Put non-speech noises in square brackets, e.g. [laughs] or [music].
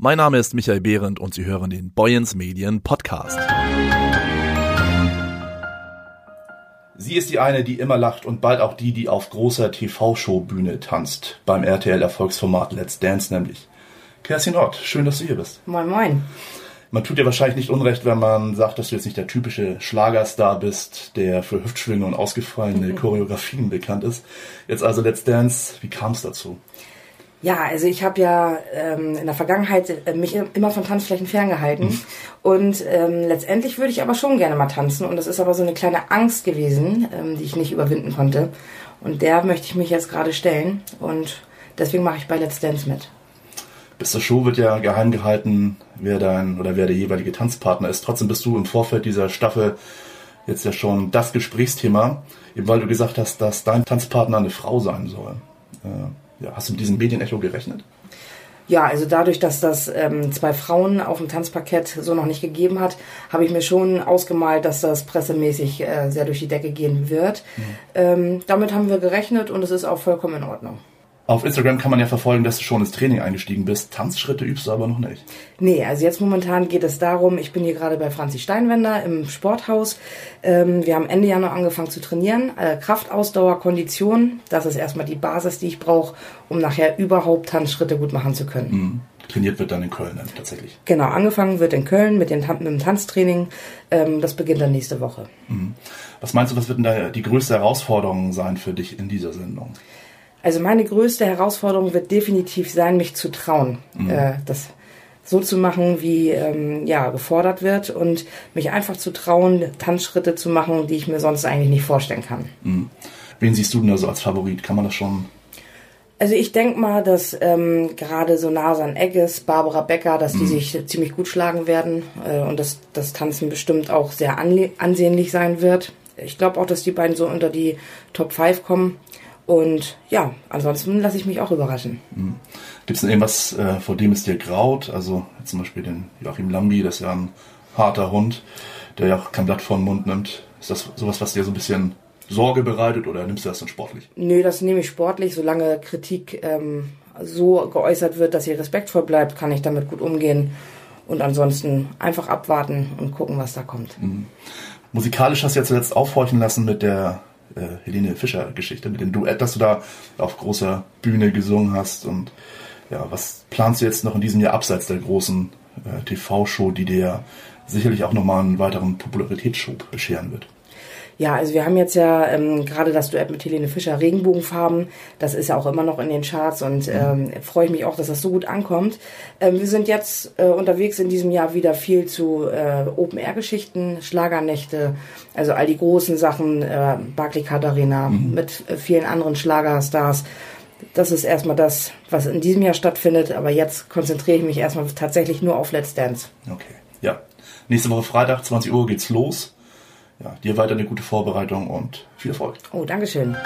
Mein Name ist Michael Behrendt und Sie hören den Boyens Medien Podcast. Sie ist die eine, die immer lacht und bald auch die, die auf großer TV-Show-Bühne tanzt. Beim RTL-Erfolgsformat Let's Dance nämlich. Kerstin Ott, schön, dass du hier bist. Moin, moin. Man tut dir wahrscheinlich nicht unrecht, wenn man sagt, dass du jetzt nicht der typische Schlagerstar bist, der für Hüftschwünge und ausgefallene [laughs] Choreografien bekannt ist. Jetzt also Let's Dance, wie kam es dazu? Ja, also ich habe ja ähm, in der Vergangenheit äh, mich immer von Tanzflächen ferngehalten mhm. und ähm, letztendlich würde ich aber schon gerne mal tanzen und das ist aber so eine kleine Angst gewesen, ähm, die ich nicht überwinden konnte und der möchte ich mich jetzt gerade stellen und deswegen mache ich bei Let's Dance mit. Bis zur Show wird ja geheim gehalten, wer dein oder wer der jeweilige Tanzpartner ist. Trotzdem bist du im Vorfeld dieser Staffel jetzt ja schon das Gesprächsthema, eben weil du gesagt hast, dass dein Tanzpartner eine Frau sein soll. Äh, ja, hast du mit diesem Medienecho gerechnet? Ja, also dadurch, dass das ähm, zwei Frauen auf dem Tanzparkett so noch nicht gegeben hat, habe ich mir schon ausgemalt, dass das pressemäßig äh, sehr durch die Decke gehen wird. Mhm. Ähm, damit haben wir gerechnet und es ist auch vollkommen in Ordnung. Auf Instagram kann man ja verfolgen, dass du schon ins Training eingestiegen bist. Tanzschritte übst du aber noch nicht. Nee, also jetzt momentan geht es darum, ich bin hier gerade bei Franzi Steinwender im Sporthaus. Ähm, wir haben Ende Januar angefangen zu trainieren. Äh, Kraft, Ausdauer, Kondition, das ist erstmal die Basis, die ich brauche, um nachher überhaupt Tanzschritte gut machen zu können. Mhm. Trainiert wird dann in Köln dann tatsächlich. Genau, angefangen wird in Köln mit, den, mit dem Tanztraining. Ähm, das beginnt dann nächste Woche. Mhm. Was meinst du, was wird denn da die größte Herausforderung sein für dich in dieser Sendung? Also meine größte Herausforderung wird definitiv sein, mich zu trauen, mhm. äh, das so zu machen, wie ähm, ja gefordert wird und mich einfach zu trauen, Tanzschritte zu machen, die ich mir sonst eigentlich nicht vorstellen kann. Mhm. Wen siehst du denn da so als Favorit? Kann man das schon? Also ich denke mal, dass ähm, gerade so Nasan Egges, Barbara Becker, dass die mhm. sich ziemlich gut schlagen werden äh, und dass das Tanzen bestimmt auch sehr ansehnlich sein wird. Ich glaube auch, dass die beiden so unter die Top 5 kommen. Und ja, ansonsten lasse ich mich auch überraschen. Mhm. Gibt es denn irgendwas, äh, vor dem es dir graut? Also zum Beispiel den Joachim Lambi, das ist ja ein harter Hund, der ja auch kein Blatt vor den Mund nimmt. Ist das sowas, was dir so ein bisschen Sorge bereitet oder nimmst du das dann sportlich? Nö, das nehme ich sportlich. Solange Kritik ähm, so geäußert wird, dass ihr respektvoll bleibt, kann ich damit gut umgehen. Und ansonsten einfach abwarten und gucken, was da kommt. Mhm. Musikalisch hast du ja zuletzt aufhorchen lassen mit der äh, Helene Fischer-Geschichte, mit dem Duett, das du da auf großer Bühne gesungen hast. Und ja, was planst du jetzt noch in diesem Jahr abseits der großen äh, TV-Show, die dir sicherlich auch nochmal einen weiteren Popularitätsschub bescheren wird? Ja, also wir haben jetzt ja ähm, gerade das Duett mit Helene Fischer Regenbogenfarben. Das ist ja auch immer noch in den Charts und mhm. ähm, freue ich mich auch, dass das so gut ankommt. Ähm, wir sind jetzt äh, unterwegs in diesem Jahr wieder viel zu äh, Open-Air-Geschichten, Schlagernächte, also all die großen Sachen, äh, Barclay Katharina mhm. mit äh, vielen anderen Schlagerstars. Das ist erstmal das, was in diesem Jahr stattfindet, aber jetzt konzentriere ich mich erstmal tatsächlich nur auf Let's Dance. Okay, ja. Nächste Woche Freitag, 20 Uhr geht's los ja, dir weiter eine gute Vorbereitung und viel Erfolg. Oh, Dankeschön.